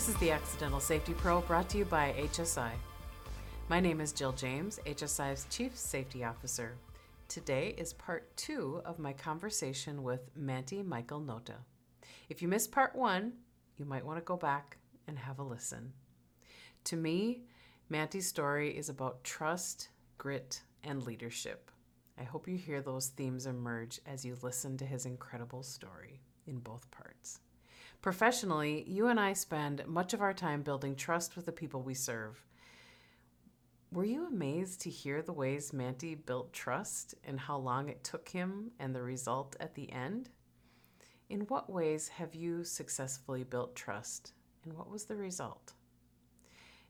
This is the Accidental Safety Pro brought to you by HSI. My name is Jill James, HSI's Chief Safety Officer. Today is part two of my conversation with Manti Michael Nota. If you missed part one, you might want to go back and have a listen. To me, Manti's story is about trust, grit, and leadership. I hope you hear those themes emerge as you listen to his incredible story in both parts. Professionally, you and I spend much of our time building trust with the people we serve. Were you amazed to hear the ways Manti built trust and how long it took him and the result at the end? In what ways have you successfully built trust and what was the result?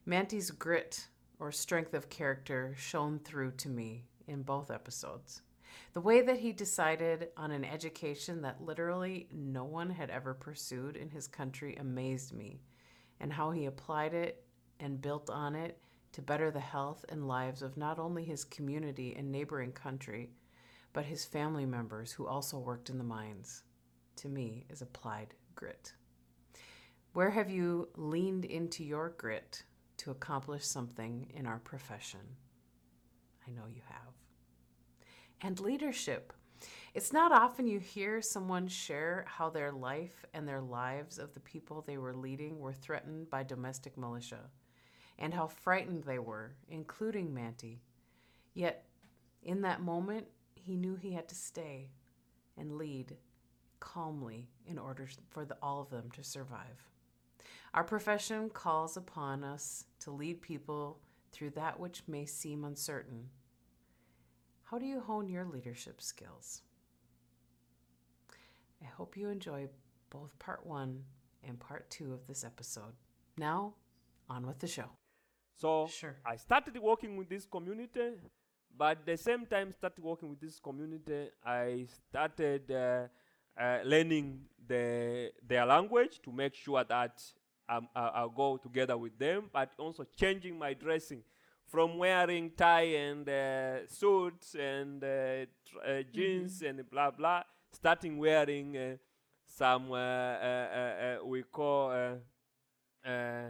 Manti's grit or strength of character shone through to me in both episodes. The way that he decided on an education that literally no one had ever pursued in his country amazed me, and how he applied it and built on it to better the health and lives of not only his community and neighboring country, but his family members who also worked in the mines, to me is applied grit. Where have you leaned into your grit to accomplish something in our profession? I know you have and leadership. It's not often you hear someone share how their life and their lives of the people they were leading were threatened by domestic militia and how frightened they were, including Manti. Yet, in that moment, he knew he had to stay and lead calmly in order for the, all of them to survive. Our profession calls upon us to lead people through that which may seem uncertain how do you hone your leadership skills? I hope you enjoy both part one and part two of this episode. Now, on with the show. So Sure. I started working with this community, but at the same time started working with this community, I started uh, uh, learning the their language to make sure that um, I, I'll go together with them, but also changing my dressing from wearing tie and uh, suits and uh, tr- uh, jeans and blah blah, starting wearing uh, some uh, uh, we call uh, uh,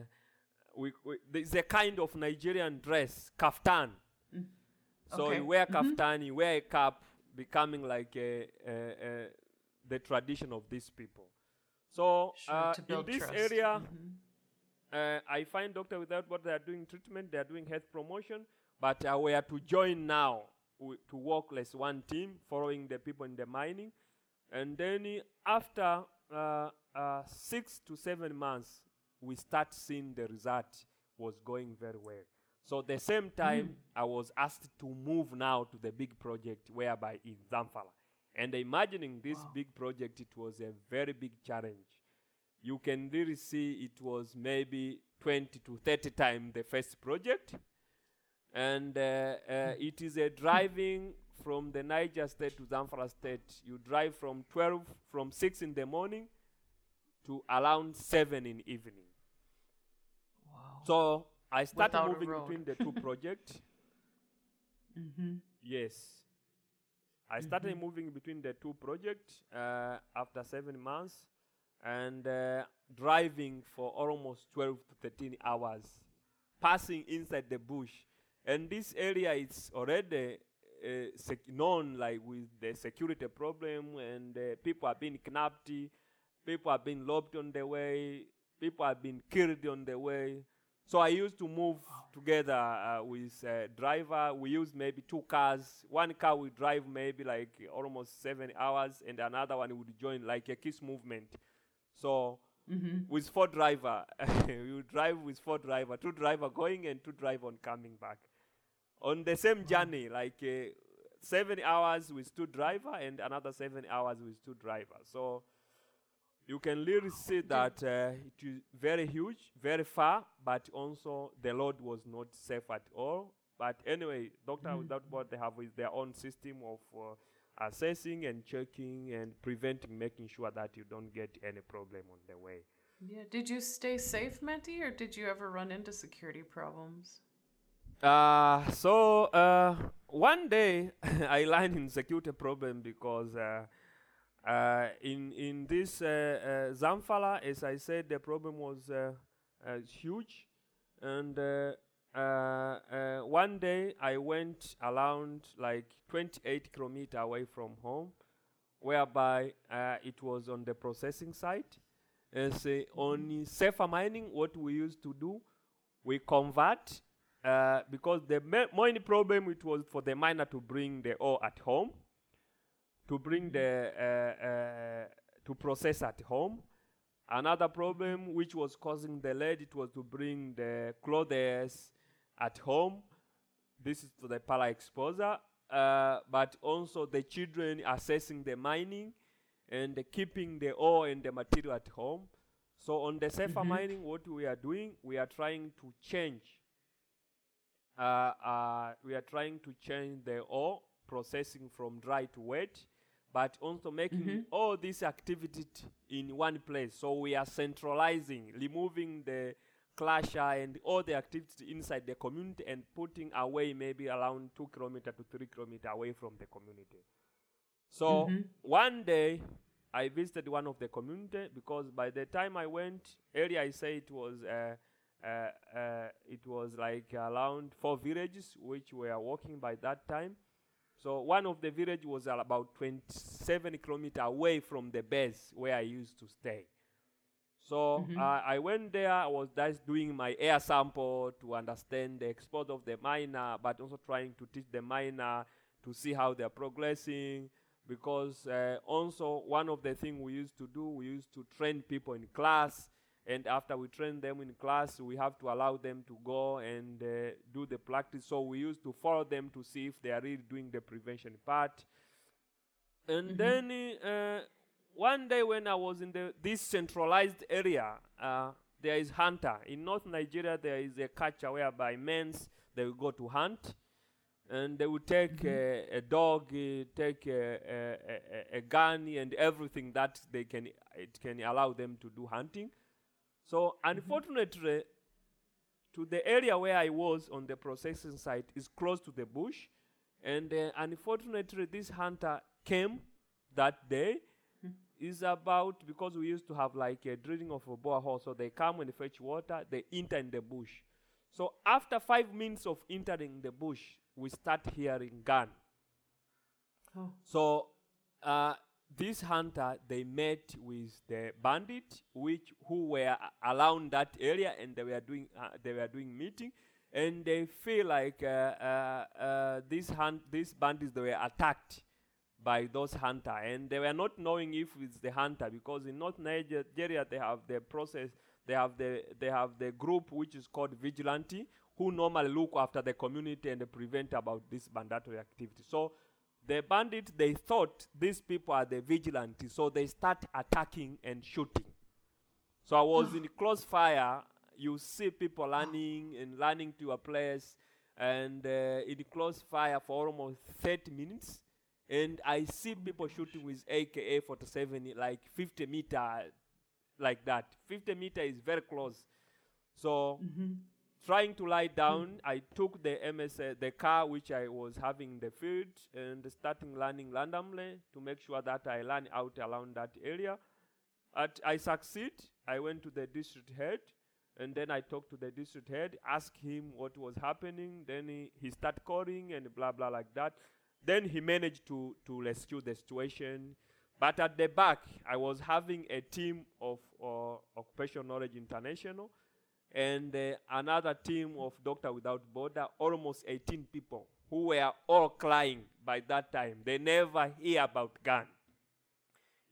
we, we there's a kind of Nigerian dress kaftan. So Okay. you wear kaftan, you wear a cap, becoming like a, a, a, the tradition of these people. So Sure, in this trust. area, Mhm. Uh, I find Doctor Without what they are doing treatment, they are doing health promotion, but uh, we are to join now to work as one team, following the people in the mining, and then after uh, uh, six to seven months, we start seeing the result was going very well. So the same time, I was asked to move now to the big project, whereby in Zamfara. And imagining this big project, it was a very big challenge you can really see it was maybe 20 to 30 times the first project. And uh, uh, it is a driving from the Niger state to Zamfara state. You drive from 12, from 6 in the morning to around 7 in evening. Wow. So I started Without moving between the two projects. Mm-hmm. Yes. I started moving between the two projects uh, after seven months and uh, driving for almost 12 to 13 hours, passing inside the bush. And this area is already uh, sec- known like with the security problem and uh, people have been kidnapped, people have been robbed on the way, people have been killed on the way. So I used to move together uh, with a driver. We used maybe two cars. One car would drive maybe like almost seven hours, and another one would join like a kiss movement. So Mm-hmm. with four driver, we would drive with four driver, two driver going and two driver on coming back. On the same journey, like uh, seven hours with two driver and another seven hours with two driver. So you can really see that uh, it is very huge, very far, but also the load was not safe at all. But anyway, Doctor Without Board, they have with their own system of uh, assessing and checking and preventing, making sure that you don't get any problem on the way. Yeah. Did you stay safe, Manti, or did you ever run into security problems? Uh, so uh, one day I ran in security problem because uh, uh, in in this uh, uh, Zamfara, as I said, the problem was uh, uh, huge. And uh, uh, one day I went around like 28 kilometer away from home, whereby uh, it was on the processing site. As uh, on safer mining, what we used to do, we convert uh, because the ma- main problem it was for the miner to bring the ore at home, to bring the uh, uh, to process at home. Another problem which was causing the lead it was to bring the clothes at home. This is for the para exposure, uh, but also the children assessing the mining and keeping the ore and the material at home. So on the safer Mhm. mining, what we are doing, we are trying to change. Uh, uh, we are trying to change the ore processing from dry to wet, but also making Mhm. all these activities in one place. So we are centralizing, removing the crusher and all the activities inside the community and putting away maybe around two kilometer to three kilometer away from the community. So Mhm. one day I visited one of the community because by the time I went earlier, I say it was uh, uh, uh, it was like around four villages which were walking by that time. So one of the village was about 27 kilometer away from the base where I used to stay. So Mhm. uh, I went there. I was just doing my air sample to understand the export of the miner, but also trying to teach the miner to see how they're progressing. Because uh, also one of the things we used to do, we used to train people in class, and after we train them in class, we have to allow them to go and uh, do the practice. So we used to follow them to see if they are really doing the prevention part. And Mhm. then uh, one day when I was in the this centralized area, uh, there is hunter in North Nigeria. There is a culture whereby men's they will go to hunt, and they will take uh, a dog, uh, take a, a, a, a gun, and everything that they can it can allow them to do hunting. So unfortunately, to the area where I was on the processing site is close to the bush, and uh, unfortunately, this hunter came that day. Is about because we used to have like a drilling of a borehole, so they come and fetch water, they enter in the bush. So after five minutes of entering the bush, we start hearing gun. Oh. So uh, this hunter they met with the bandit, which who were around that area, and they were doing uh, they were doing meeting, and they feel like uh, uh, uh, these hunt these bandits they were attacked by those hunter, and they were not knowing if it's the hunter because in North Nigeria they have the process they have the they have the group which is called vigilante who normally look after the community and prevent about this banditry activity. So the bandits they thought these people are the vigilante, so they start attacking and shooting. So I was in close fire. You see people running and running to a place, and uh, in close fire for almost 30 minutes. And I see people shooting with AKA 47 like 50 meter, like that. 50 meter is very close. So Mhm. trying to lie down, I took the MS, uh, the car which I was having in the field, and starting running randomly to make sure that I ran out around that area. At I succeed. I went to the district head, and then I talked to the district head, asked him what was happening. Then he, he started calling and blah blah like that. Then he managed to to rescue the situation. But at the back, I was having a team of uh, Occupational Knowledge International and uh, another team of Doctor Without Border, almost 18 people who were all crying by that time. They never hear about gun.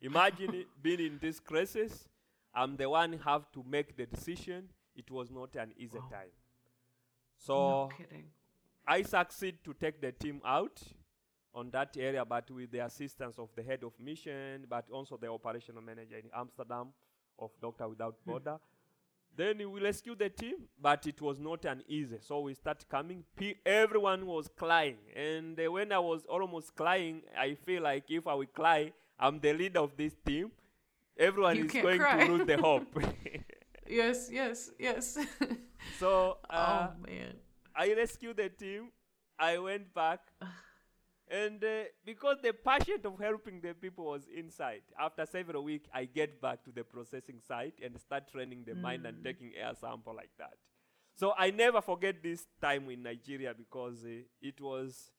Imagine being in this crisis. I'm the one who have to make the decision. It was not an easy Wow. time. So no kidding. I succeed to take the team out on that area, but with the assistance of the head of mission, but also the operational manager in Amsterdam of Doctor Without Border. Then we rescue the team, but it was not an easy. So we start coming. P- everyone was crying, and uh, when I was almost crying, I feel like if I will cry, I'm the leader of this team. Everyone You is going cry. to lose the hope. Yes, yes, yes. so uh, oh man. I rescued the team. I went back, And uh, because the passion of helping the people was inside, after several weeks, I get back to the processing site and start training the mind and taking air sample like that. So I never forget this time in Nigeria because uh, it was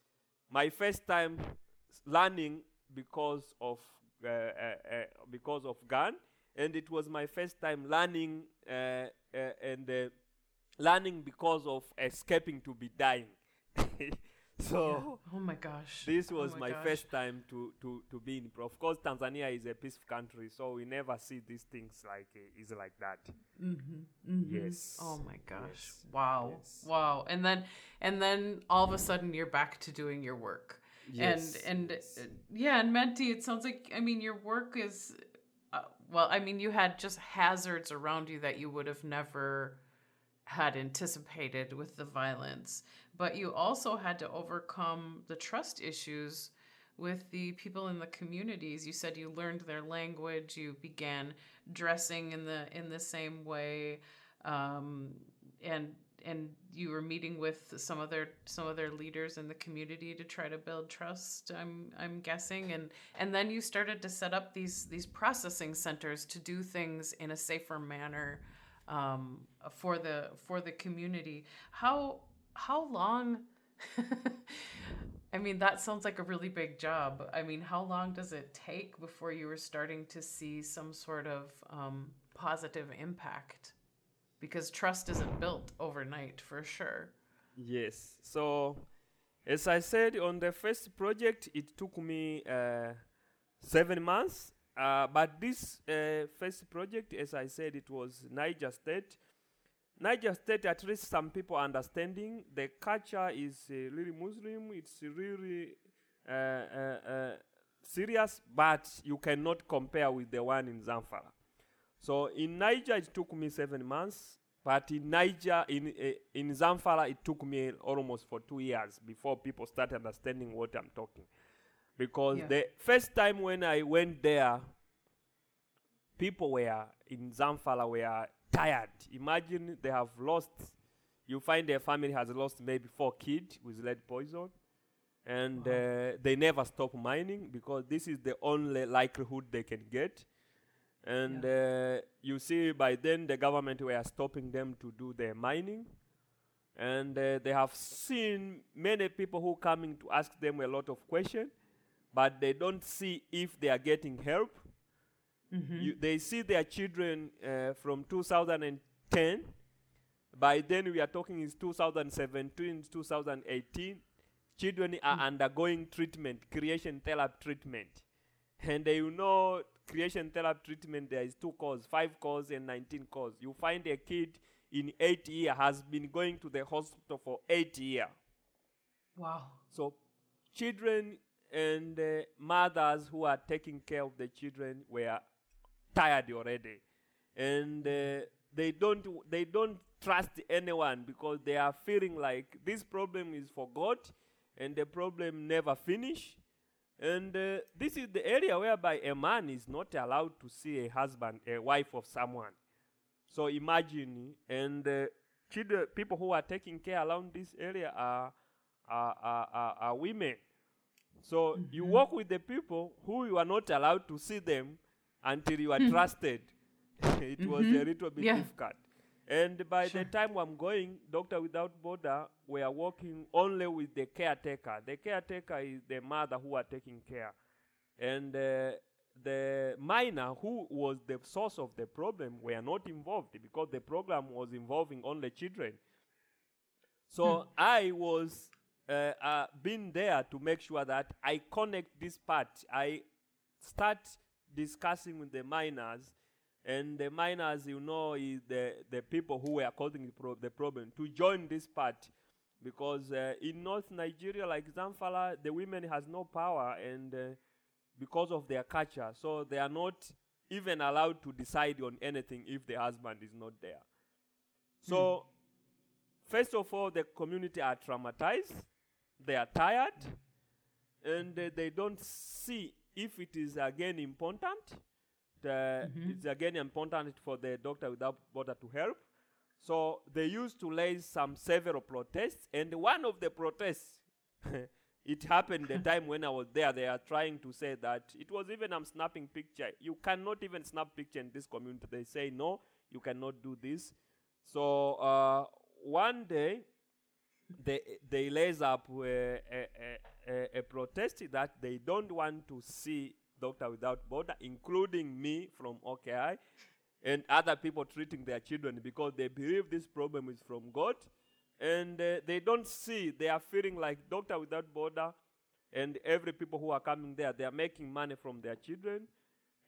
my first time learning because of uh, uh, uh, because of gun, and it was my first time learning uh, uh, and uh, learning because of escaping to be dying. so Yeah. Oh my gosh. this Oh was my my gosh. first time to, to, to be in. Of course, Tanzania is a peaceful country, so we never see these things like uh, is like that. Yes. Oh my gosh. Yes. Wow. Yes. Wow. And then and then all of a sudden you're back to doing your work. Yes, And and yes. uh, yeah, and Manti, it sounds like I mean your work is uh, well, I mean you had just hazards around you that you would have never had anticipated with the violence, but you also had to overcome the trust issues with the people in the communities. You said you learned their language, you began dressing in the in the same way, um, and and you were meeting with some of their some of their leaders in the community to try to build trust. I'm I'm guessing, and and then you started to set up these these processing centers to do things in a safer manner um, for the for the community. How how long? I mean, that sounds like a really big job. I mean, how long does it take before you were starting to see some sort of um, positive impact? Because trust isn't built overnight, for sure. Yes. So, as I said on the first project, it took me uh, seven months. Uh, but this uh, first project, as I said, it was Niger State. Niger State, at least some people understanding the culture is uh, really Muslim. It's really uh, uh, uh, serious, but you cannot compare with the one in Zamfara. So in Niger, it took me seven months, but in Niger, in in Zamfara, it took me almost for two years before people start understanding what I'm talking. Because Yeah. the first time when I went there, people were in Zamfara were tired. Imagine they have lost. You find their family has lost maybe four kids with lead poison, and uh, they never stop mining because this is the only likelihood they can get. And uh, you see, by then the government were stopping them to do their mining, and uh, they have seen many people who coming to ask them a lot of questions, but they don't see if they are getting help. You, they see their children uh, from 2010. By then, we are talking is 2017, 2018. Children are undergoing treatment, chelation therapy treatment. And you know, chelation therapy treatment, there is two cause, five cause and 19 cause. You find a kid in eight year has been going to the hospital for eight year. Wow. So, children and uh, mothers who are taking care of the children were tired already, and uh, they don't they don't trust anyone because they are feeling like this problem is for God, and the problem never finish. And uh, this is the area whereby a man is not allowed to see a husband, a wife of someone. So imagine, and uh, children, people who are taking care around this area are are, are, are, are women. So you mm-hmm. work with the people who you are not allowed to see them until you are hmm. trusted. it was a mm-hmm. little bit Yeah. difficult. And by Sure. the time I'm going, Doctor Without Border, we are working only with the caretaker. The caretaker is the mother who are taking care. And uh, the miner who was the source of the problem were not involved because the program was involving only children. So hmm. I was uh, uh, been there to make sure that I connect this part. I start discussing with the miners, and the miners, you know, is the, the people who were causing the, pro- the problem to join this part. Because uh, in North Nigeria, like Zamfara, the women has no power, and uh, because of their culture, so they are not even allowed to decide on anything if the husband is not there. So, first of all, the community are traumatized, they are tired, and uh, they don't see if it is again important. The, It's again important for the doctor without border to help. So they used to raise some several protests, and one of the protests it happened the time when I was there. They are trying to say that it was even I'm snapping picture. You cannot even snap picture in this community. They say no, you cannot do this. So uh, one day they they raise up uh, a, a, a, protest that they don't want to see Doctor Without Border, including me from OKI and other people treating their children because they believe this problem is from God. And uh, they don't see they are feeling like doctor without border and every people who are coming there they are making money from their children.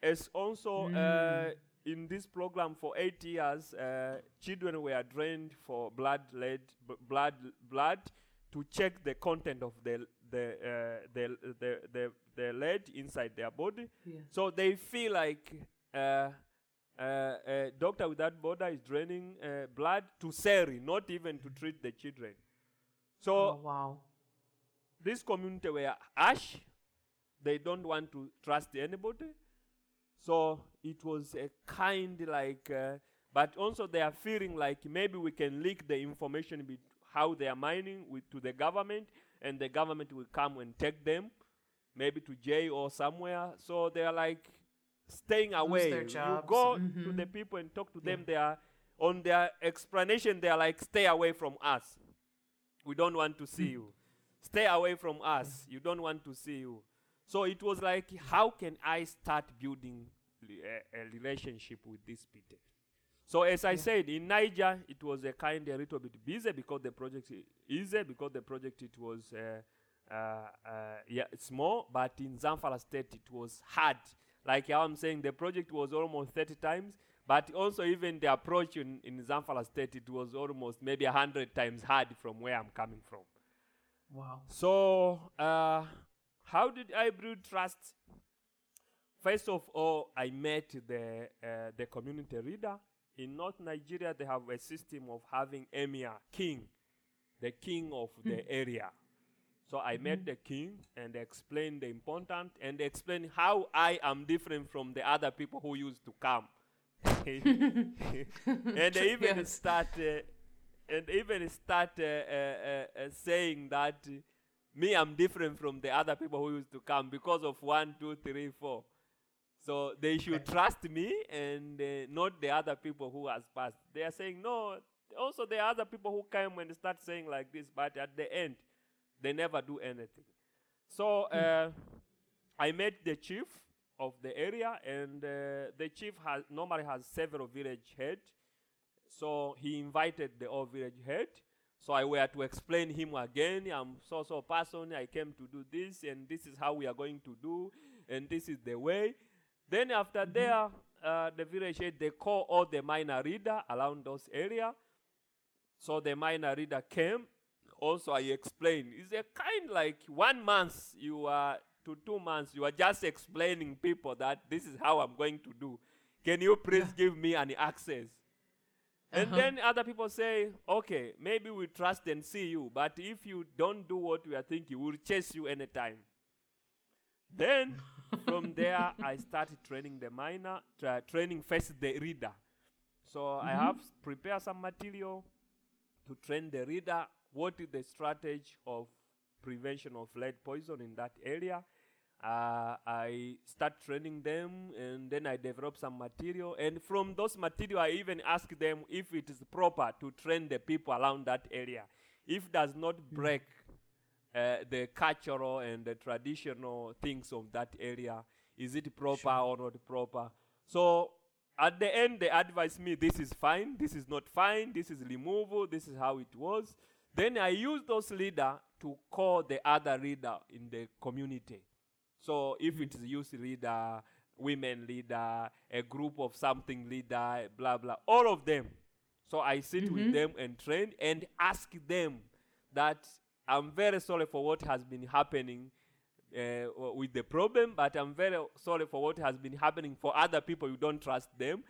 As also uh, in this program for eight years uh, children were drained for blood lead b- blood blood to check the content of the the uh, the, the the the lead inside their body Yeah. so they feel like uh, uh, Doctor Without Border is draining uh, blood to Seri, not even to treat the children. So Oh, wow. this community were ash. They don't want to trust anybody. So it was a kind like, uh, but also they are feeling like maybe we can leak the information with how they are mining with to the government, and the government will come and take them, maybe to jail or somewhere. So they are like staying away. You go to Mhm. the people and talk to Yeah. them. They are on their explanation. They are like, stay away from us. We don't want to see you. Stay away from us. You don't want to see you. So it was like, how can I start building a, a relationship with this people? So as I Yeah. said, in Niger, it was a kind of a little bit busy because the project easy because the project it was uh, uh, uh, yeah small, but in Zamfara state it was hard. Like how I'm saying, the project was almost 30 times, but also even the approach in, in Zamfara state it was almost maybe 100 times hard from where I'm coming from. Wow. So, uh, how did I build trust? First of all, I met the uh, the community leader in North Nigeria. They have a system of having emir, king, the king of the area. So I met the king and explained the important and explained how I am different from the other people who used to come. and they even Yes. start uh, and even start uh, uh, uh, saying that me I'm different from the other people who used to come because of one, two, three, four. So they should trust me and uh, not the other people who has passed. They are saying no. Also, there are other people who come and start saying like this, but at the end, they never do anything. So uh, I met the chief of the area, and uh, the chief has normally has several village head. So he invited the all village head. So I were to explain him again. I'm so so person. I came to do this, and this is how we are going to do, and this is the way. Then after there, uh, the village head they call all the minor reader around those area. So the minor reader came. Also, I explained. It's a kind like one month you are to two months. You are just explaining people that this is how I'm going to do. Can you please give me an access? And Uh-huh. then other people say, okay, maybe we trust and see you, but if you don't do what we are thinking, we'll chase you anytime. Then from there, I started training the miner, tra- training first the reader. So I have prepared some material to train the reader what is the strategy of prevention of lead poison in that area. Uh, I start training them and then I develop some material. And from those material, I even ask them if it is proper to train the people around that area. If does not break uh, the cultural and the traditional things of that area, is it proper or not proper? So at the end, they advise me this is fine, this is not fine, this is removal, this is how it was. Then I use those leader to call the other leader in the community. So if it is youth leader, women leader, a group of something leader, blah blah, all of them. So I sit with them and train and ask them that I'm very sorry for what has been happening uh, with the problem, but I'm very sorry for what has been happening for other people. You don't trust them.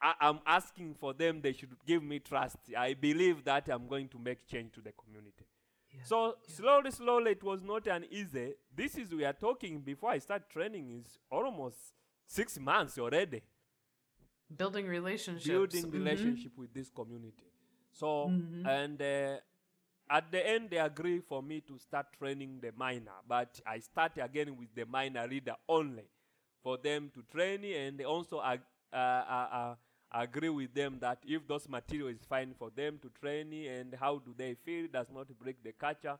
I, I'm asking for them; they should give me trust. I believe that I'm going to make change to the community. Yeah. So slowly, slowly, it was not an easy. This is we are talking before I start training is almost six months already Building relationships. building Mhm. relationship with this community. So Mhm. and uh, at the end, they agree for me to start training the miner, but I start again with the miner leader only for them to train, and they also uh, uh, uh, agree with them that if those material is fine for them to train, and how do they feel does not break the culture,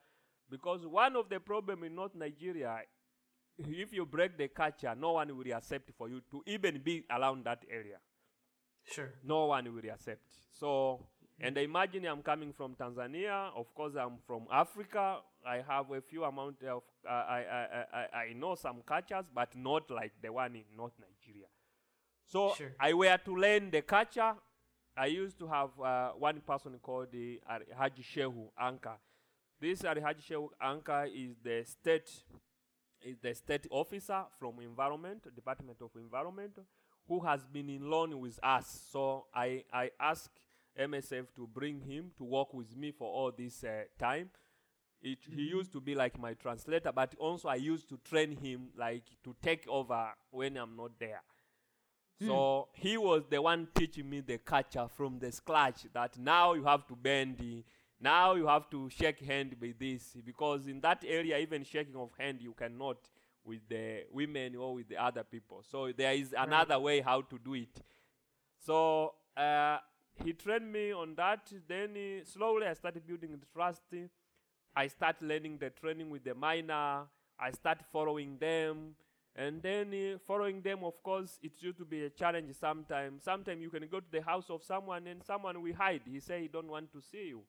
because one of the problem in North Nigeria, if you break the culture, no one will accept for you to even be around that area Sure. no one will accept. So, and imagine I'm coming from Tanzania. Of course, I'm from Africa. I have a few amount of uh, I, I, I I know some cultures, but not like the one in North Nigeria. So Sure. I were to learn the culture. I used to have uh, one person called the Haji Shehu Anka. This Haji Shehu Anka is the state is the state officer from environment department of environment who has been in loan with us so i i asked msf to bring him to work with me for all this uh, time it, he used to be like my translator but also i used to train him like to take over when i'm not there so he was the one teaching me the culture from the scratch that now you have to bend now you have to shake hand with this. Because in that area even shaking of hand you cannot with the women or with the other people. So there is another way how to do it. So uh, he trained me on that. Then uh, slowly i started building the trust. I start learning the training with the miner. I start following them. And then uh, following them, of course, it used to be a challenge sometimes. Sometimes you can go to the house of someone and someone will hide. He say he don't want to see you.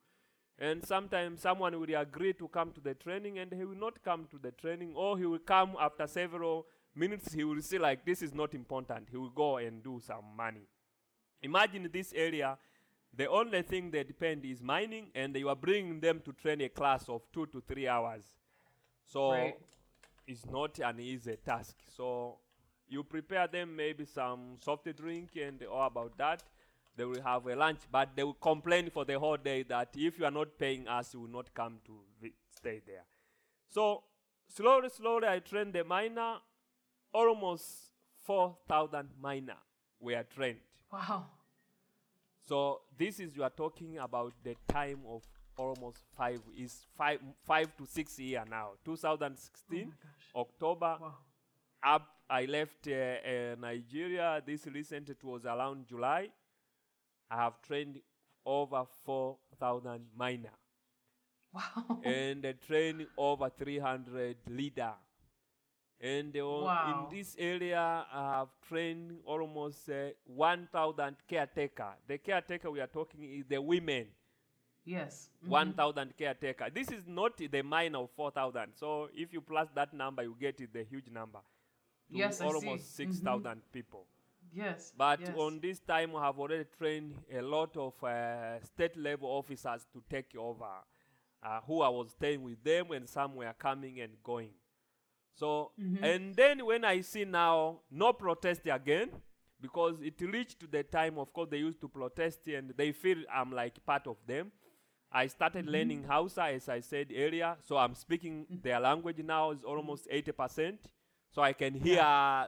And sometimes someone will agree to come to the training and he will not come to the training or he will come after several minutes. He will see like this is not important. He will go and do some money. Imagine this area, the only thing they depend is mining, and you are bringing them to train a class of two to three hours. So Right. It's not an easy task. So you prepare them maybe some soft drink and all about that. They will have a lunch, but they will complain for the whole day that if you are not paying us, you will not come to vi- stay there. So slowly, slowly, I trained the miner. Almost 4,000 miner were trained. Wow. So this is you are talking about the time of almost five is five five to six year now. 2016 gosh. October Wow. up. I left uh, uh, Nigeria. This recent it was around July. I have trained over 4,000 miner Wow. and uh, trained over 300 leader. And uh, Wow. in this area, I have trained almost uh, 1,000 caretaker. The caretaker we are talking is the women. Yes. Mhm. 1,000 caretaker. This is not the mine of 4,000. So if you plus that number, you get it the huge number. to Yes, almost see. Mhm. 6,000 people. Yes. But yes. on this time, I have already trained a lot of uh, state level officers to take over, uh, who I was staying with them, and some were coming and going. So, Mm-hmm. and then when I see now no protest again, because it reached to the time, of course, they used to protest and they feel I'm like part of them. I started Mm-hmm. learning Hausa, as I said earlier. So I'm speaking their language now is almost 80%. So I can hear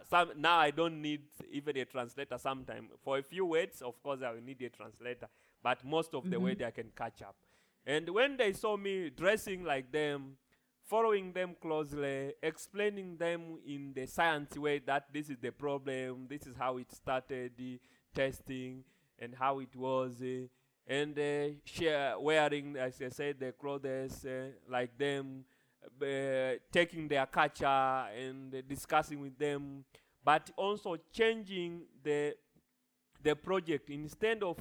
some. Now I don't need even a translator. Sometimes for a few words, of course, I will need a translator. But most of the words I can catch up. And when they saw me dressing like them, following them closely, explaining them in the science way that this is the problem, this is how it started, the testing, and how it was, uh, and uh, share, wearing, as I said, the clothes uh, like them, uh, taking their culture and discussing with them, but also changing the the project instead of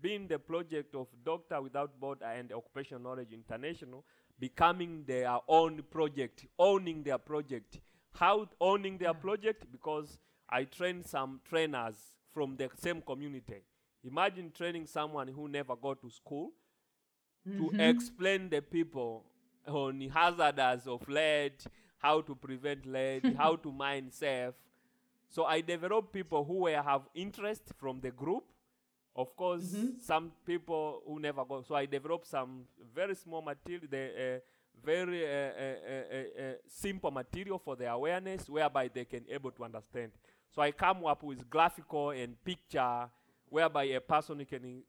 being the project of Doctor Without Border and Occupational Knowledge International, becoming their own project, owning their project. How owning their project? Because I trained some trainers from the same community. Imagine training someone who never go to school to explain the people on the hazards of lead, how to prevent lead, how to mine safe. So I developed people who were, have interest from the group. Of course, some people who never go. So I developed some very small material, the uh, very uh, uh, uh, uh, uh, simple material for the awareness, whereby they can able to understand. So I come up with graphical and picture, whereby a person can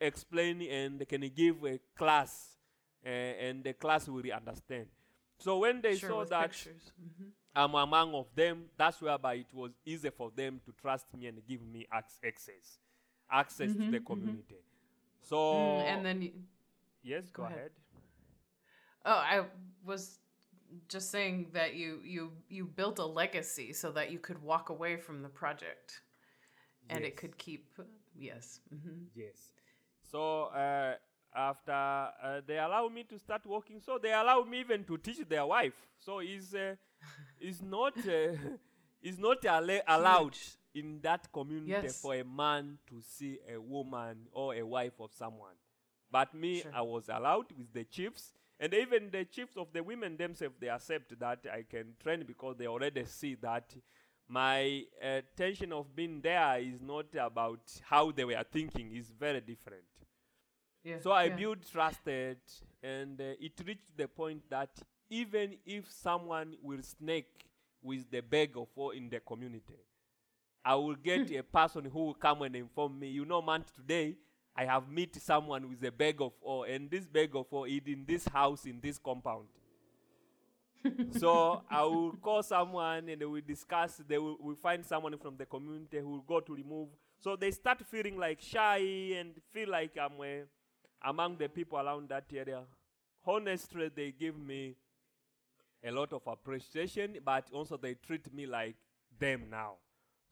explain and can give a class uh, and the class will understand. So when they sure, saw that. Mhm. I'm among of them, that's whereby it was easy for them to trust me and give me access, access to Mhm, the mhm. community. So Mm, and then you, yes, go, go ahead. ahead. Oh, I was just saying that you you you built a legacy so that you could walk away from the project, and it could keep. Yes. hmm Yes. So uh, after uh, they allow me to start working, so they allow me even to teach their wife. So is uh, is not uh, is not allowed in that community Yes. for a man to see a woman or a wife of someone. But me, Sure. I was allowed with the chiefs. And even the chiefs of the women themselves, they accept that I can train because they already see that my attention of being there is not about how they were thinking, is very different. Yeah. So I yeah. built trusted, and uh, it reached the point that even if someone will snake with the bag of oil in the community, I will get a person who will come and inform me. You know, man, today I have met someone with a bag of oil, and this bag of oil is in this house in this compound. So I will call someone and we discuss. They will we find someone from the community who will go to remove. So they start feeling like shy and feel like I'm uh, among the people around that area. Honestly, they give me a lot of appreciation, but also they treat me like them now.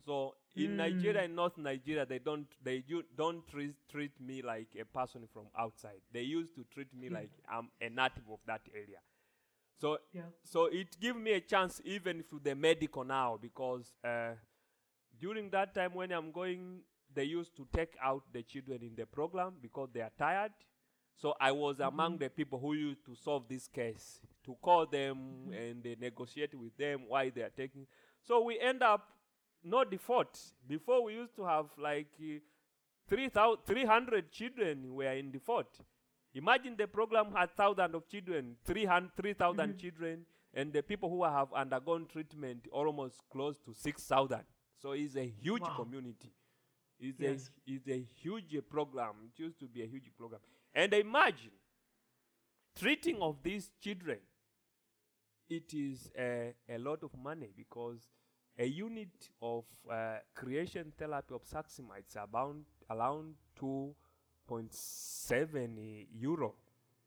So in Mm. Nigeria, in North Nigeria, they don't they u- don't treat, treat me like a person from outside. They used to treat me like I'm a native of that area. So Yeah. so it give me a chance even to the medical now because uh, during that time when I'm going, they used to take out the children in the program because they are tired. So I was among the people who used to solve this case, to call them and uh, negotiate with them why they are taking. So we end up no default. Before we used to have like uh, 3,000 300 children were in default. Imagine the program had thousands of children, 300 3,000 children, and the people who have undergone treatment almost close to 6,000. So it's a huge Wow. community. It's, Yes. a, it's a huge program. It used to be a huge program. And imagine treating of these children, it is a, a lot of money because a unit of uh, chelation therapy of succimer it's about around 2.7 euro.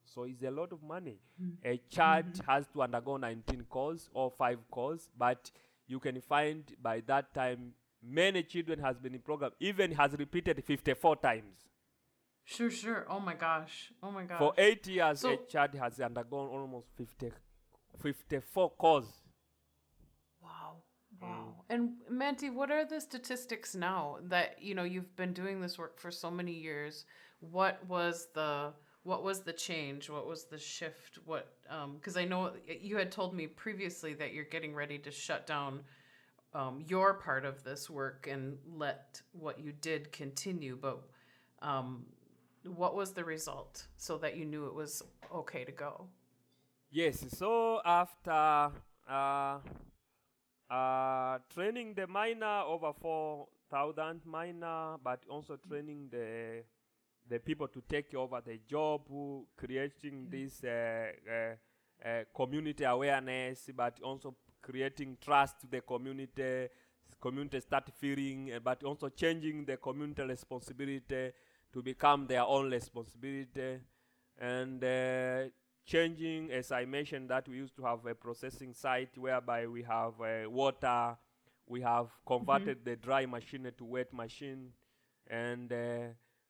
So it's a lot of money. Mm-hmm. A child mm-hmm. has to undergo 19 calls or 5 calls, but you can find by that time many children has been in program, even has repeated 54 times. Sure. Sure. Oh my gosh. Oh my gosh. For eight years, So- a child has undergone almost 50, 54 course. Wow. Mm. Wow. And Manti, what are the statistics now that you know you've been doing this work for so many years? What was the what was the change? What was the shift? What because I know you had told me previously that you're getting ready to shut down um, your part of this work and let what you did continue, but um, what was the result so that you knew it was okay to go? Yes, so after uh, uh, training the miner, over 4,000 miner, but also training the the people to take over the job, creating this uh, uh, uh, community awareness, but also creating trust to the community. Community start feeling, uh, but also changing the community responsibility to become their own responsibility, and uh, changing, as I mentioned, that we used to have a processing site whereby we have uh, water, we have converted the dry machine to wet machine, and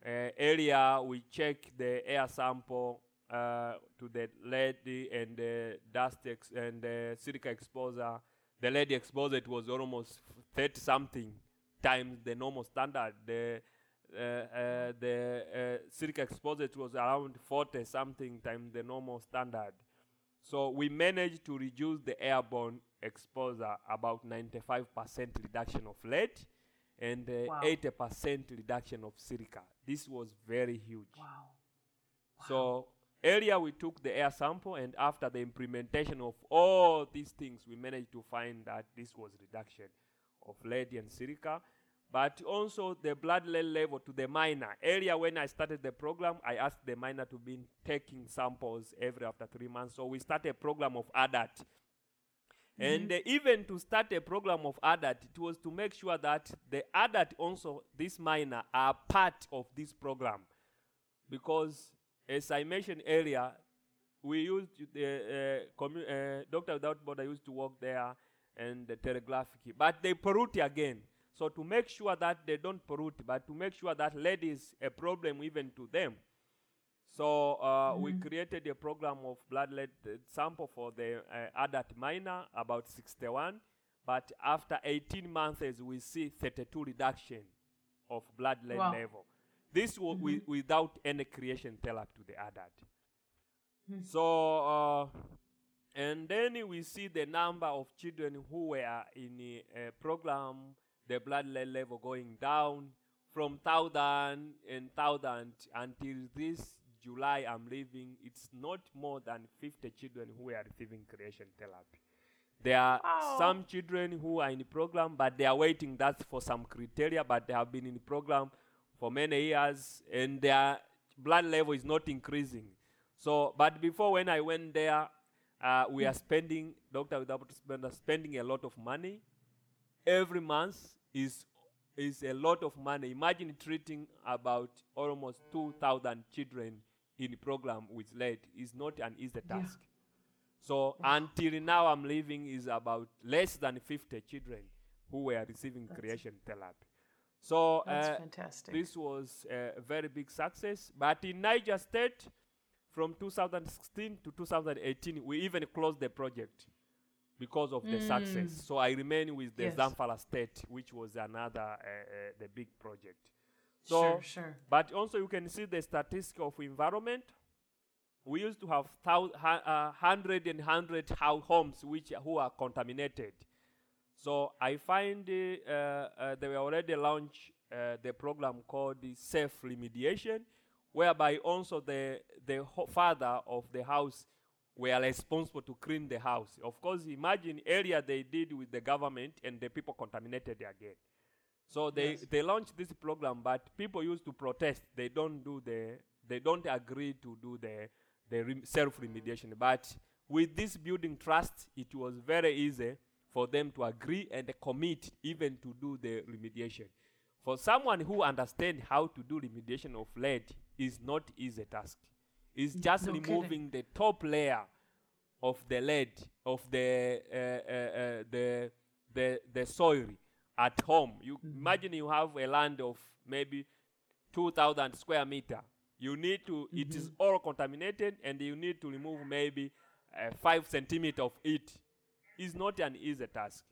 uh, area we check the air sample uh, to the lead and the dust ex- and the silica exposure. The lead exposure it was almost 30 something times the normal standard. The uh, uh, the uh, silica exposure it was around 40 something times the normal standard. So we managed to reduce the airborne exposure about 95% reduction of lead and uh, Wow. 80% reduction of silica. This was very huge. Wow. So earlier we took the air sample and after the implementation of all these things we managed to find that this was reduction of lead and silica. but also the blood lead level to the minor. Earlier, when I started the program, I asked the minor to be taking samples every after three months. So we started a program of ADAT. Mm-hmm. And uh, even to start a program of ADAT, it was to make sure that the ADAT also, this minor, are part of this program. Because, as I mentioned earlier, we used the uh, commu- uh, Doctor Without Border used to work there and the telegraphic, but they pollute again. So to make sure that they don't pollute, but to make sure that lead is a problem even to them. So uh, mm-hmm. we created a program of blood lead sample for the uh, adult minor, about 61. But after 18 months, we see 32 reduction of blood lead wow. level. This was mm-hmm. without any chelation therapy to the adult. Mm-hmm. So, uh, and then we see the number of children who were in a program the blood lead level going down from thousand and thousand until this July I'm leaving, it's not more than 50 children who are receiving chelation therapy. There are wow. some children who are in the program, but they are waiting that for some criteria, but they have been in the program for many years, and their blood level is not increasing. So, but before when I went there, uh, we are spending, Doctor Without spending a lot of money every month is is a lot of money. Imagine treating about almost 2,000 children in program with lead is not an easy task. Yeah. So until now, I'm living is about less than 50 children who were receiving that's chelation therapy. So uh, this was a very big success. But in Niger State, from 2016 to 2018, we even closed the project because of mm. the success. So I remain with the yes. Zamfara state, which was another uh, uh, the big project. So, sure, sure. But also you can see the statistic of environment. We used to have thou- uh, hundred and hundred homes which who are contaminated. So I find uh, uh, they were already launched uh, the program called the safe remediation, whereby also the the ho- father of the house were responsible to clean the house. Of course, imagine earlier they did with the government and the people contaminated again. So they, yes. they launched this program, but people used to protest. They don't do the they don't agree to do the the rem- self remediation. But with this building trust, it was very easy for them to agree and commit even to do the remediation. For someone who understands how to do remediation of lead is not easy task. It's just no removing kidding. the top layer of the lead of the uh, uh, uh, the the the soil at home. You mm-hmm. imagine you have a land of maybe 2,000 square meter. You need to. Mm-hmm. It is mm-hmm. all contaminated, and you need to remove maybe uh, five centimeter of it. It's not an easy task.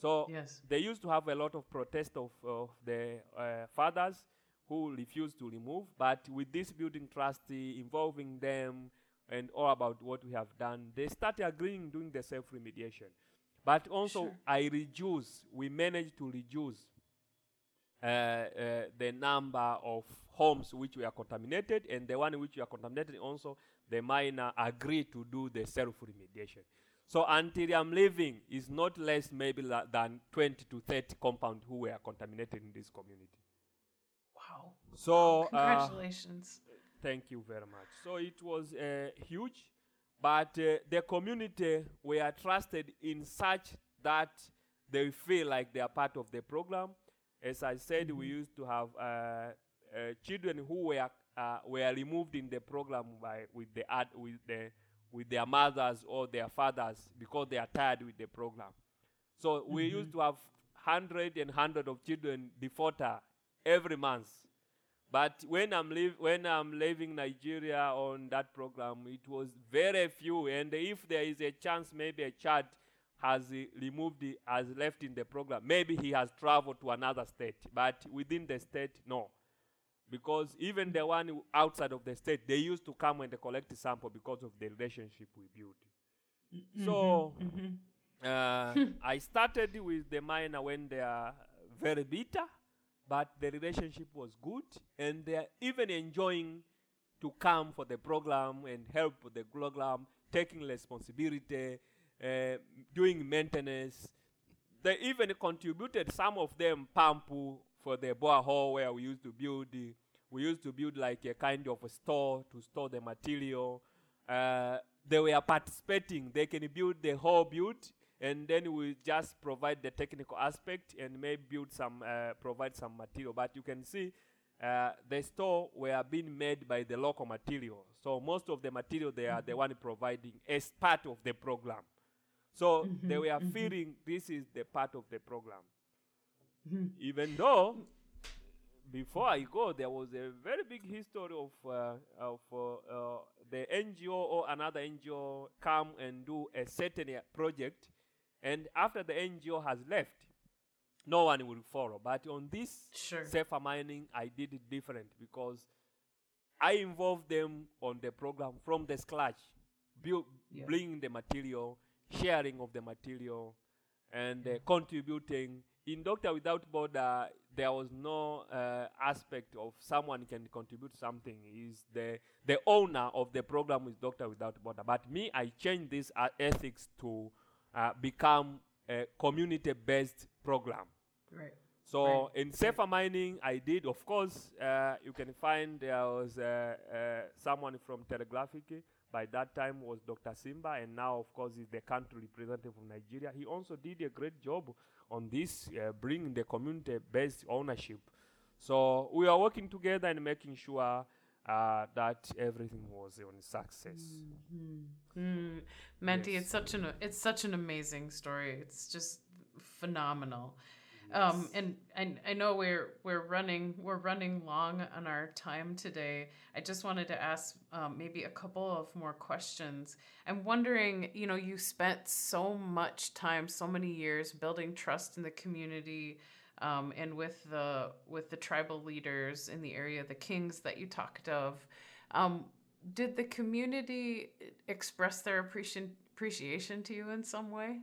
So yes. they used to have a lot of protest of, of the uh, fathers who refused to remove. But with this building trustee involving them and all about what we have done, they started agreeing doing the self remediation. But also, sure. I reduce, we managed to reduce uh, uh, the number of homes which were contaminated, and the one which were contaminated also, the miner agreed to do the self remediation. So until I'm leaving, is not less maybe la- than 20 to 30 compounds who were contaminated in this community. Wow. So uh, congratulations. Uh, thank you very much. So it was uh, huge, but uh, the community were trusted in such that they feel like they are part of the program. As I said, mm-hmm. we used to have uh, uh, children who were were removed in the program by with the ad, with the with their mothers or their fathers because they are tired with the program. So mm-hmm. we used to have hundred and hundred of children defaulter every month. But when I'm live, when I'm leaving Nigeria on that program, it was very few. And if there is a chance, maybe a child has uh, removed, has left in the program, maybe he has traveled to another state. But within the state, no, because even the one outside of the state, they used to come and collect the sample because of the relationship we built. Mm-hmm. So mm-hmm. Uh, I started with the minor when they are very bitter but the relationship was good and they are even enjoying to come for the program and help the program taking responsibility uh, doing maintenance they even contributed some of them pump for the borehole where we used to build. We used to build like a kind of a store to store the material. Uh, they were participating. They can build the whole build, and then we just provide the technical aspect and maybe build some, uh, provide some material. But you can see uh, the store were being made by the local material. So most of the material they are the one providing as part of the program. So they were feeling this is the part of the program. Even though before I go, there was a very big history of uh, of uh, uh, the NGO or another NGO come and do a certain project, and after the NGO has left, no one will follow. But on this Sure. safer mining, I did it different because I involved them on the program from the scratch, build, Yeah. bringing the material, sharing of the material, and uh, contributing. In Doctor Without Border, there was no uh, aspect of someone can contribute something. Is the the owner of the program is Doctor Without Border. But me, I changed this uh, ethics to uh, become a community-based program. Right. So Right. in safer mining, I did, of course, uh, you can find there was uh, uh, someone from TerraGraphic. By that time was Dr. Simba, and now, of course, he's the country representative of Nigeria. He also did a great job on this, uh, bringing the community-based ownership. So we are working together and making sure uh, that everything was on success. Mm. Manti, Yes. it's such an it's such an amazing story. It's just phenomenal. Um, and and I know we're we're running we're running long on our time today. I just wanted to ask um, maybe a couple of more questions. I'm wondering, you know, you spent so much time, so many years building trust in the community, um, and with the with the tribal leaders in the area, the kings that you talked of. Um, did the community express their appreciation appreciation to you in some way?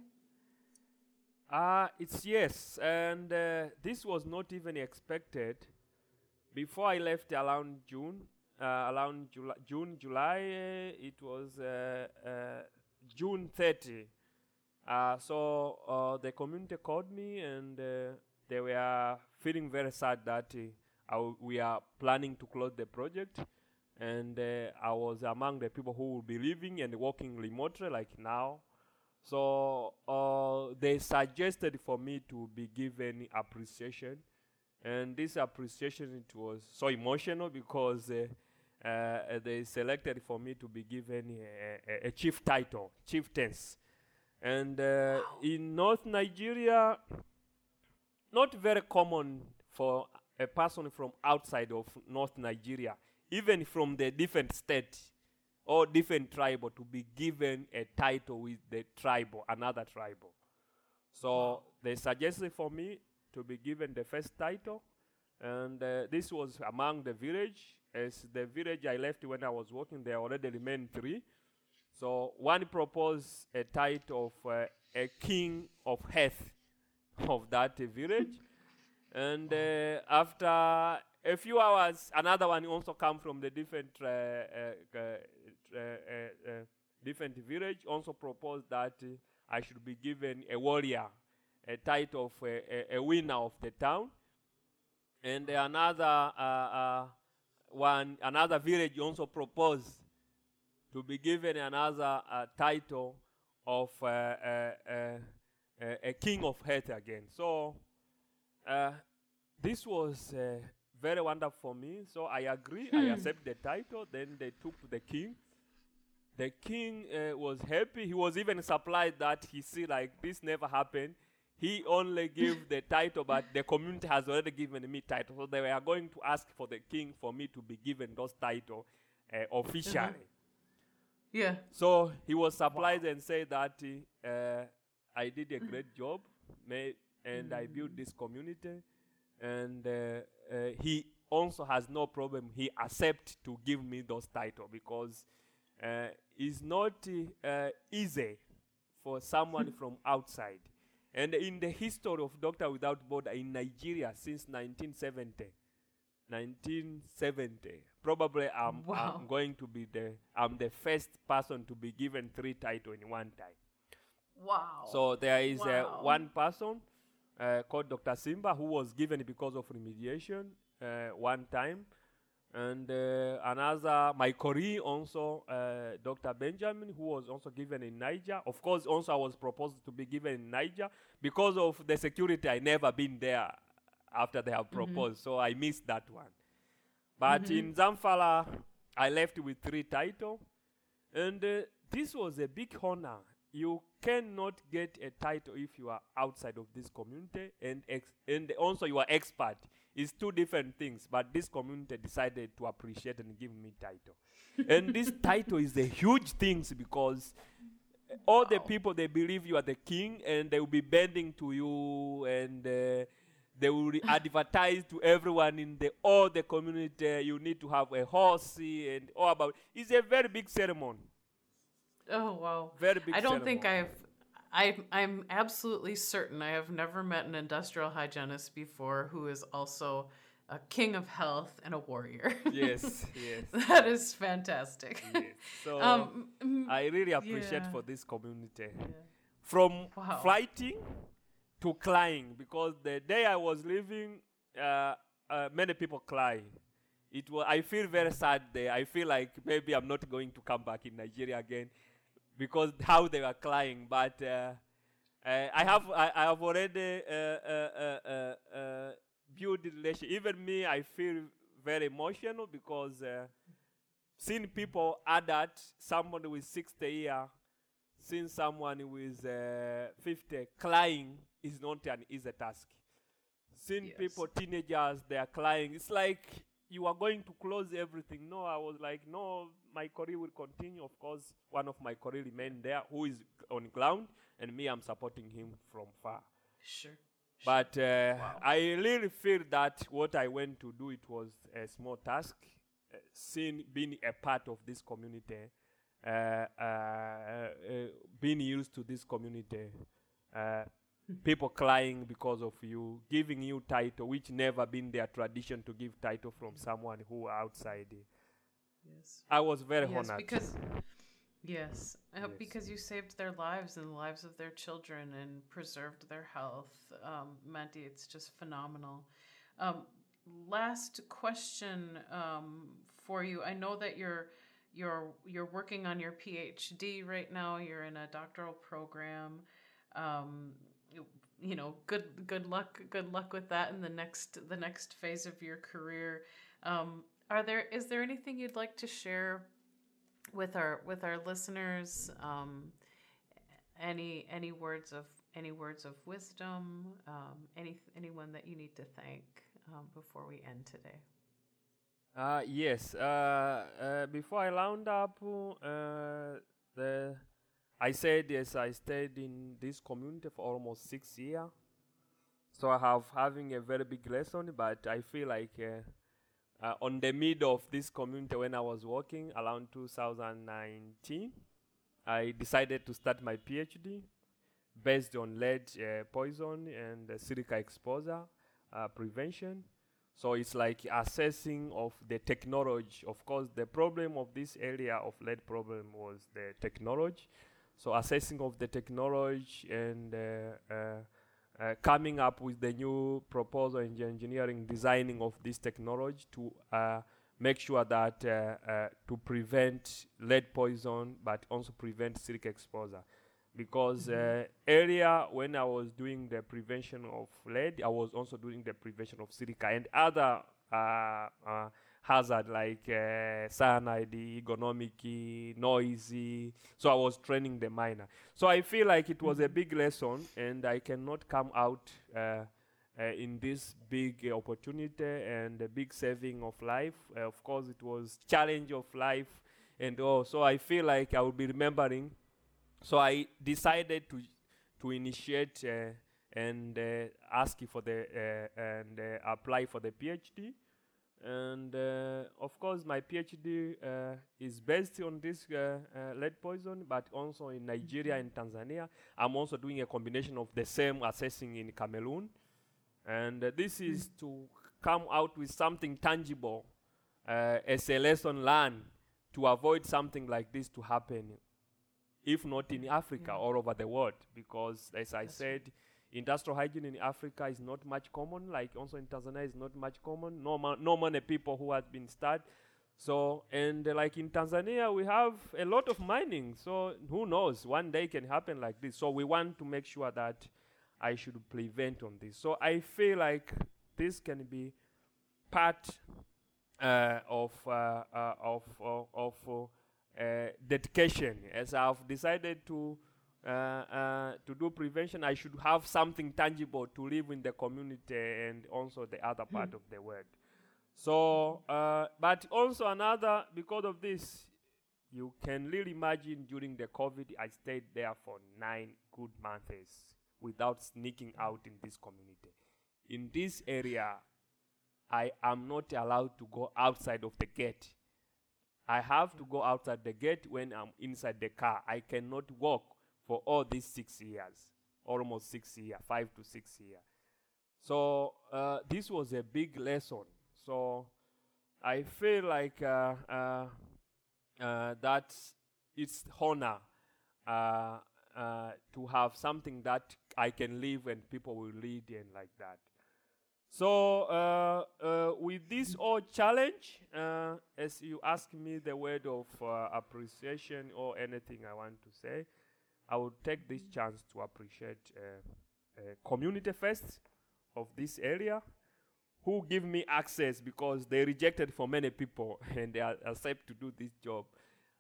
Uh, it's yes, and uh, this was not even expected. Before I left around June, uh, around June, July, uh, it was uh, uh, June 30. Uh, so the community called me and they were feeling very sad that uh, we are planning to close the project. And uh, I was among the people who will be living and working remotely, like now. So uh, they suggested for me to be given appreciation, and this appreciation it was so emotional because uh, uh, they selected for me to be given a, a, a chief title, chieftains, and uh, in North Nigeria, not very common for a person from outside of North Nigeria, even from the different state or different tribal to be given a title with the tribal, another tribal. So they suggested for me to be given the first title, and uh, this was among the village. As the village I left when I was working, there already remained three. So one proposed a title of uh, a king of health of that village, and uh, after a few hours, another one also come from the different uh, uh, uh, uh, uh different village. Also proposed that I should be given a warrior, a title of a, a, a winner of the town, and another one, another village also proposed to be given another title of uh, a king of health again. So uh, this was uh, very wonderful for me. So I agree. I accept the title. Then they took the king. The king uh, was happy. He was even surprised that he see like this never happened. He only gave the title, but the community has already given me title. So they were going to ask for the king for me to be given those title uh, officially. Yeah. So he was surprised and said that uh, I did a great job, made, and I built this community, and uh, uh, he also has no problem. He accept to give me those title because uh, it's not uh, easy for someone from outside. And in the history of Doctor Without Border in Nigeria since 1970, 1970, probably I'm, Wow. I'm going to be the I'm the first person to be given three titles in one time. Wow. So there is Wow. uh, one person uh, called Dr. Simba, who was given because of remediation uh, one time. And uh, another, my colleague also, uh, Dr. Benjamin, who was also given in Niger. Of course, also I was proposed to be given in Niger. Because of the security, I never been there after they have proposed, so I missed that one. But in Zamfara, I left with three titles. And uh, this was a big honor. You cannot get a title if you are outside of this community, and ex- and also you are expert. It's two different things. But this community decided to appreciate and give me title, and this title is a huge thing because all the people they believe you are the king, and they will be bending to you, and uh, they will re- advertise to everyone in the all the community. You need to have a horse and all about. It's a very big ceremony. Oh wow. Very big I don't think. I've I I'm absolutely certain I have never met an industrial hygienist before who is also a king of health and a warrior. yes, yes, that is fantastic. yes. So Um, I really appreciate yeah. for this community. yeah. From Wow. flighting to crying, because the day I was leaving, uh, uh, many people cry. It was. I feel very sad there. I feel like maybe I'm not going to come back in Nigeria again, because how they were crying. But uh, uh, I have. I, I have already uh, uh, uh, built the relation. Even me, I feel very emotional because uh, seeing people adult, somebody with 60 year, seeing someone with uh, 50 crying is not an easy task. Seeing Yes. people, teenagers, they are crying. It's like you are going to close everything. No, I was like, no, my career will continue. Of course, one of my colleagues remained there who is on ground, and me, I'm supporting him from far. Sure. But uh, Wow. I really feel that what I went to do it was a small task. Uh, seeing being a part of this community, uh, uh, uh, being used to this community, uh, people crying because of you, giving you title, which never been their tradition to give title from someone who outside. Yes. I was very yes, honored. because yes, uh, Yes. because you saved their lives and the lives of their children and preserved their health. Um, Manti, it's just phenomenal. Um, last question um, for you. I know that you're you're you're working on your PhD right now. You're in a doctoral program. Um, you, you know, good good luck good luck with that in the next the next phase of your career. Um, are there is there anything you'd like to share with our with our listeners? Um, any any words of any words of wisdom? Um, any anyone that you need to thank um, before we end today? Uh, yes. Uh, uh, before I round up, uh, the I said yes. I stayed in this community for almost six years, so I have having a very big lesson. But I feel like uh, uh, on the mid of this community when I was working around 2019, I decided to start my PhD based on lead uh, poison and uh, silica exposure uh, prevention. So it's like assessing of the technology. Of course, the problem of this area of lead problem was the technology. So assessing of the technology and uh, coming up with the new proposal in engineering designing of this technology to uh, make sure that uh, uh, to prevent lead poison, but also prevent silica exposure. Because uh, earlier when I was doing the prevention of lead, I was also doing the prevention of silica and other hazard like uh, cyanide, ergonomic, noisy. So I was training the miner. So I feel like it was a big lesson, and I cannot come out. Uh, uh, in this big opportunity and a big saving of life, of course, it was challenge of life, and all. So I feel like I will be remembering so I decided to to initiate and ask for the and apply for the PhD. And uh, of course, my PhD uh, is based on this uh, uh, lead poison, but also in Nigeria and Tanzania. I'm also doing a combination of the same assessing in Cameroon. And this is to come out with something tangible uh, as a lesson learned to avoid something like this to happen if not in Africa, Yeah. all over the world. Because, as I That's said, industrial hygiene in Africa is not much common, like also in Tanzania is not much common. No, ma- no many people who have been studied. So, and uh, like in Tanzania, we have a lot of mining. So, who knows? One day can happen like this. So, we want to make sure that I should prevent on this. So, I feel like this can be part uh, of uh, uh, of uh, of uh, dedication. As I've decided to uh, uh, to do prevention, I should have something tangible to live in the community and also the other part of the world. So, uh, but also another because of this, you can really imagine during the COVID, I stayed there for nine good months without sneaking out in this community. In this area, I am not allowed to go outside of the gate. I have to go outside the gate when I'm inside the car. I cannot walk for all these six years, almost six years, five to six years. So uh, this was a big lesson. So I feel like uh, uh, uh, that it's honor uh, uh, to have something that I can live and people will lead and like that. So with this all challenge, as you ask me the word of appreciation or anything I want to say, I would take this chance to appreciate uh, uh, community first of this area who give me access because they rejected for many people and they are accept to do this job.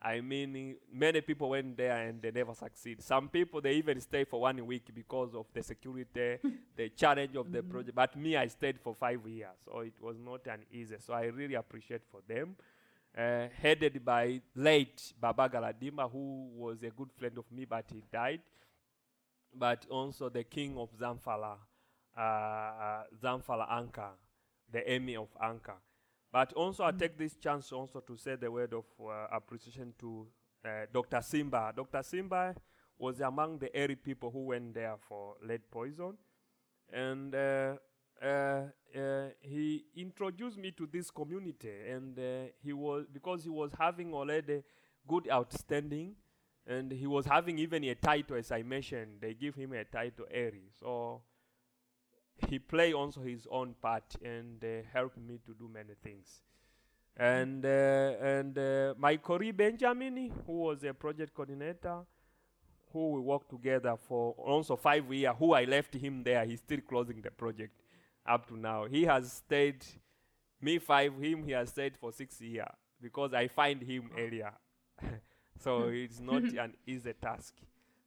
I mean, many people went there and they never succeed. Some people they even stay for one week because of the security, the challenge of the project. But me, I stayed for five years, so it was not an easy. So I really appreciate for them. Uh, headed by late Baba Galadima, who was a good friend of me, but he died. But also the king of Zamfara, uh, uh, Zamfara Anka, the emir of Anka. But also, I take this chance also to say the word of uh, appreciation to uh, Dr. Simba. Dr. Simba was among the early people who went there for lead poison. And uh, uh, he introduced me to this community. And uh, he was, because he was having already good outstanding, and he was having even a title, as I mentioned, they give him a title, Eri. So he play also his own part and uh, helped me to do many things. And uh, and my colleague Benjamin, who was a project coordinator, who we worked together for also five years, who I left him there, he's still closing the project up to now. He has stayed, me five, him he has stayed for six years because I find him earlier. so it's not an easy task.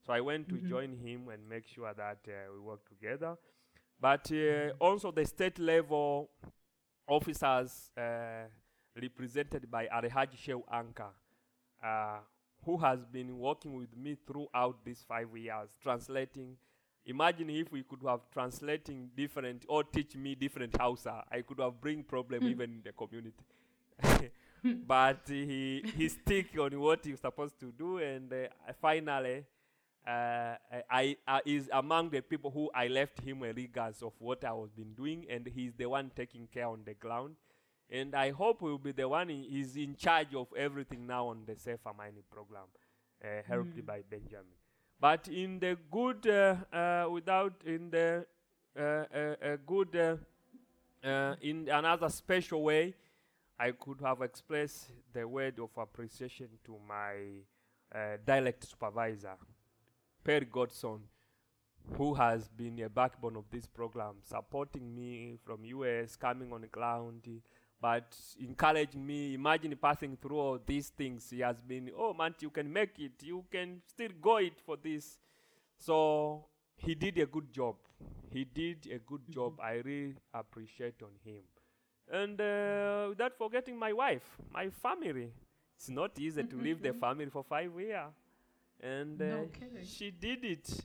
So I went to join him and make sure that uh, we work together. But uh, also the state level officers uh, represented by Alhaj Shew Anka, uh, who has been working with me throughout these five years, translating. Imagine if we could have translating different or teach me different Hausa, I could have bring problem even in the community. but he he stick on what he's supposed to do, and uh, finally, uh, I uh, is among the people who I left him a regards of what I was been doing, and he's the one taking care on the ground. And I hope he will be the one he's in charge of everything now on the safer mining program, uh, helped by Benjamin. But in the good, uh, uh, without in the uh, good, in another special way, I could have expressed the word of appreciation to my uh, dialect supervisor, Perry Godson, who has been a backbone of this program, supporting me from US, coming on the ground, but encouraging me. Imagine passing through all these things. He has been, oh man, you can make it. You can still go it for this. So he did a good job. He did a good job. I really appreciate on him. And uh, without forgetting my wife, my family. It's not easy to leave the family for five years. And uh, No she did it.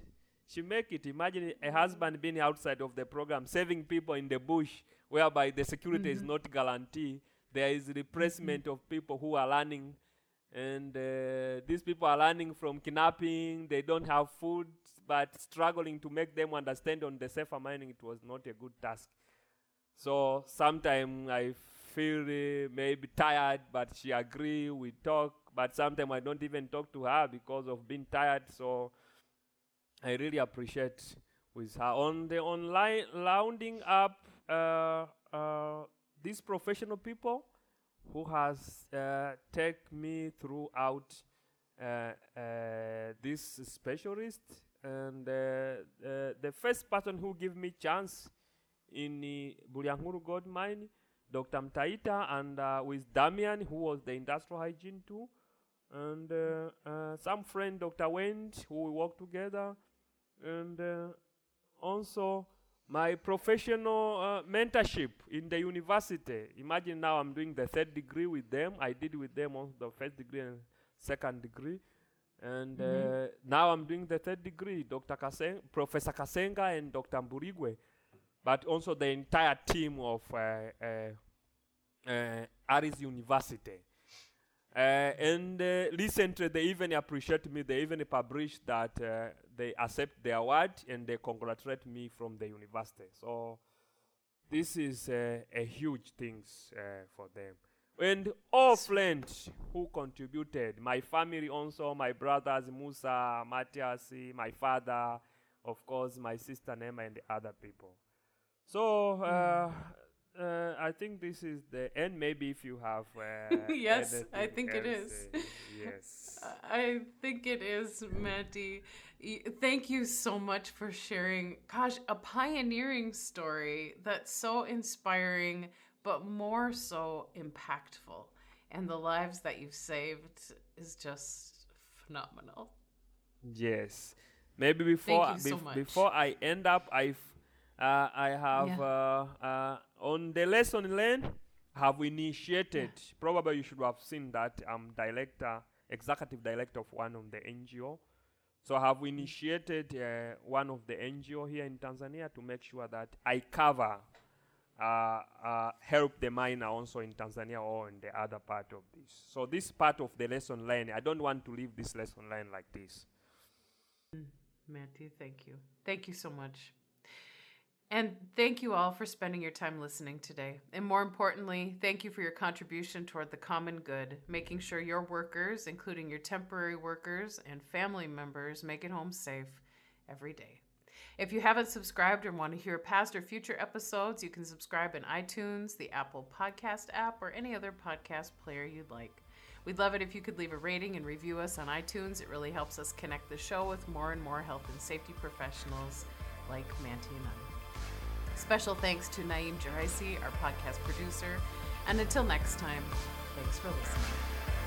She make it. Imagine a husband being outside of the program, saving people in the bush, whereby the security is not guaranteed. There is replacement of people who are learning, and uh, these people are learning from kidnapping. They don't have food, but struggling to make them understand on the safer mining. It was not a good task. So sometimes I feel uh, maybe tired, but she agree. We talk, but sometimes I don't even talk to her because of being tired. So I really appreciate with her. On the online rounding up uh, uh, these professional people who has uh, take me throughout uh, uh, this specialist and uh, the first person who give me chance in the Bulyanhulu gold mine, Dr. Mtaita, and with Damian, who was the industrial hygiene too, and some friend, Dr. Wendt, who we work together, and uh, also my professional uh, mentorship in the university. Imagine now I'm doing the third degree with them. I did with them on the first degree and second degree. And uh, now I'm doing the third degree, Dr. Kasen- Professor Kasenga and Dr. Mbuligwe, but also the entire team of uh, uh, uh, Ardhi University. Uh, and uh, recently, they even appreciate me. They even published that uh, they accept the award and they congratulate me from the university. So this is uh, a huge thing uh, for them. And all friends who contributed, my family also, my brothers Musa, Matthias, my father, of course, my sister Nema, and the other people. So uh, uh, I think this is the end. Maybe if you have. Uh, Yes, I think it else, is. uh, yes. I think it is, Manti. Thank you so much for sharing, gosh, a pioneering story that's so inspiring, but more so impactful. And the lives that you've saved is just phenomenal. Yes. Maybe before so much. before I end up, I uh, I have Yeah. uh, uh, on the lesson learned have initiated. Probably you should have seen that I'm director, executive director of one of the NGO. So I have initiated uh, one of the NGO here in Tanzania to make sure that I cover, uh, uh, help the miner also in Tanzania or in the other part of this. So this part of the lesson learned, I don't want to leave this lesson learned like this. Manti, thank you. Thank you so much. And thank you all for spending your time listening today. And more importantly, thank you for your contribution toward the common good, making sure your workers, including your temporary workers and family members, make it home safe every day. If you haven't subscribed or want to hear past or future episodes, you can subscribe in iTunes, the Apple Podcast app, or any other podcast player you'd like. We'd love it if you could leave a rating and review us on iTunes. It really helps us connect the show with more and more health and safety professionals like Manti and I. Special thanks to Naeem Jaraisi, our podcast producer. And until next time, thanks for listening.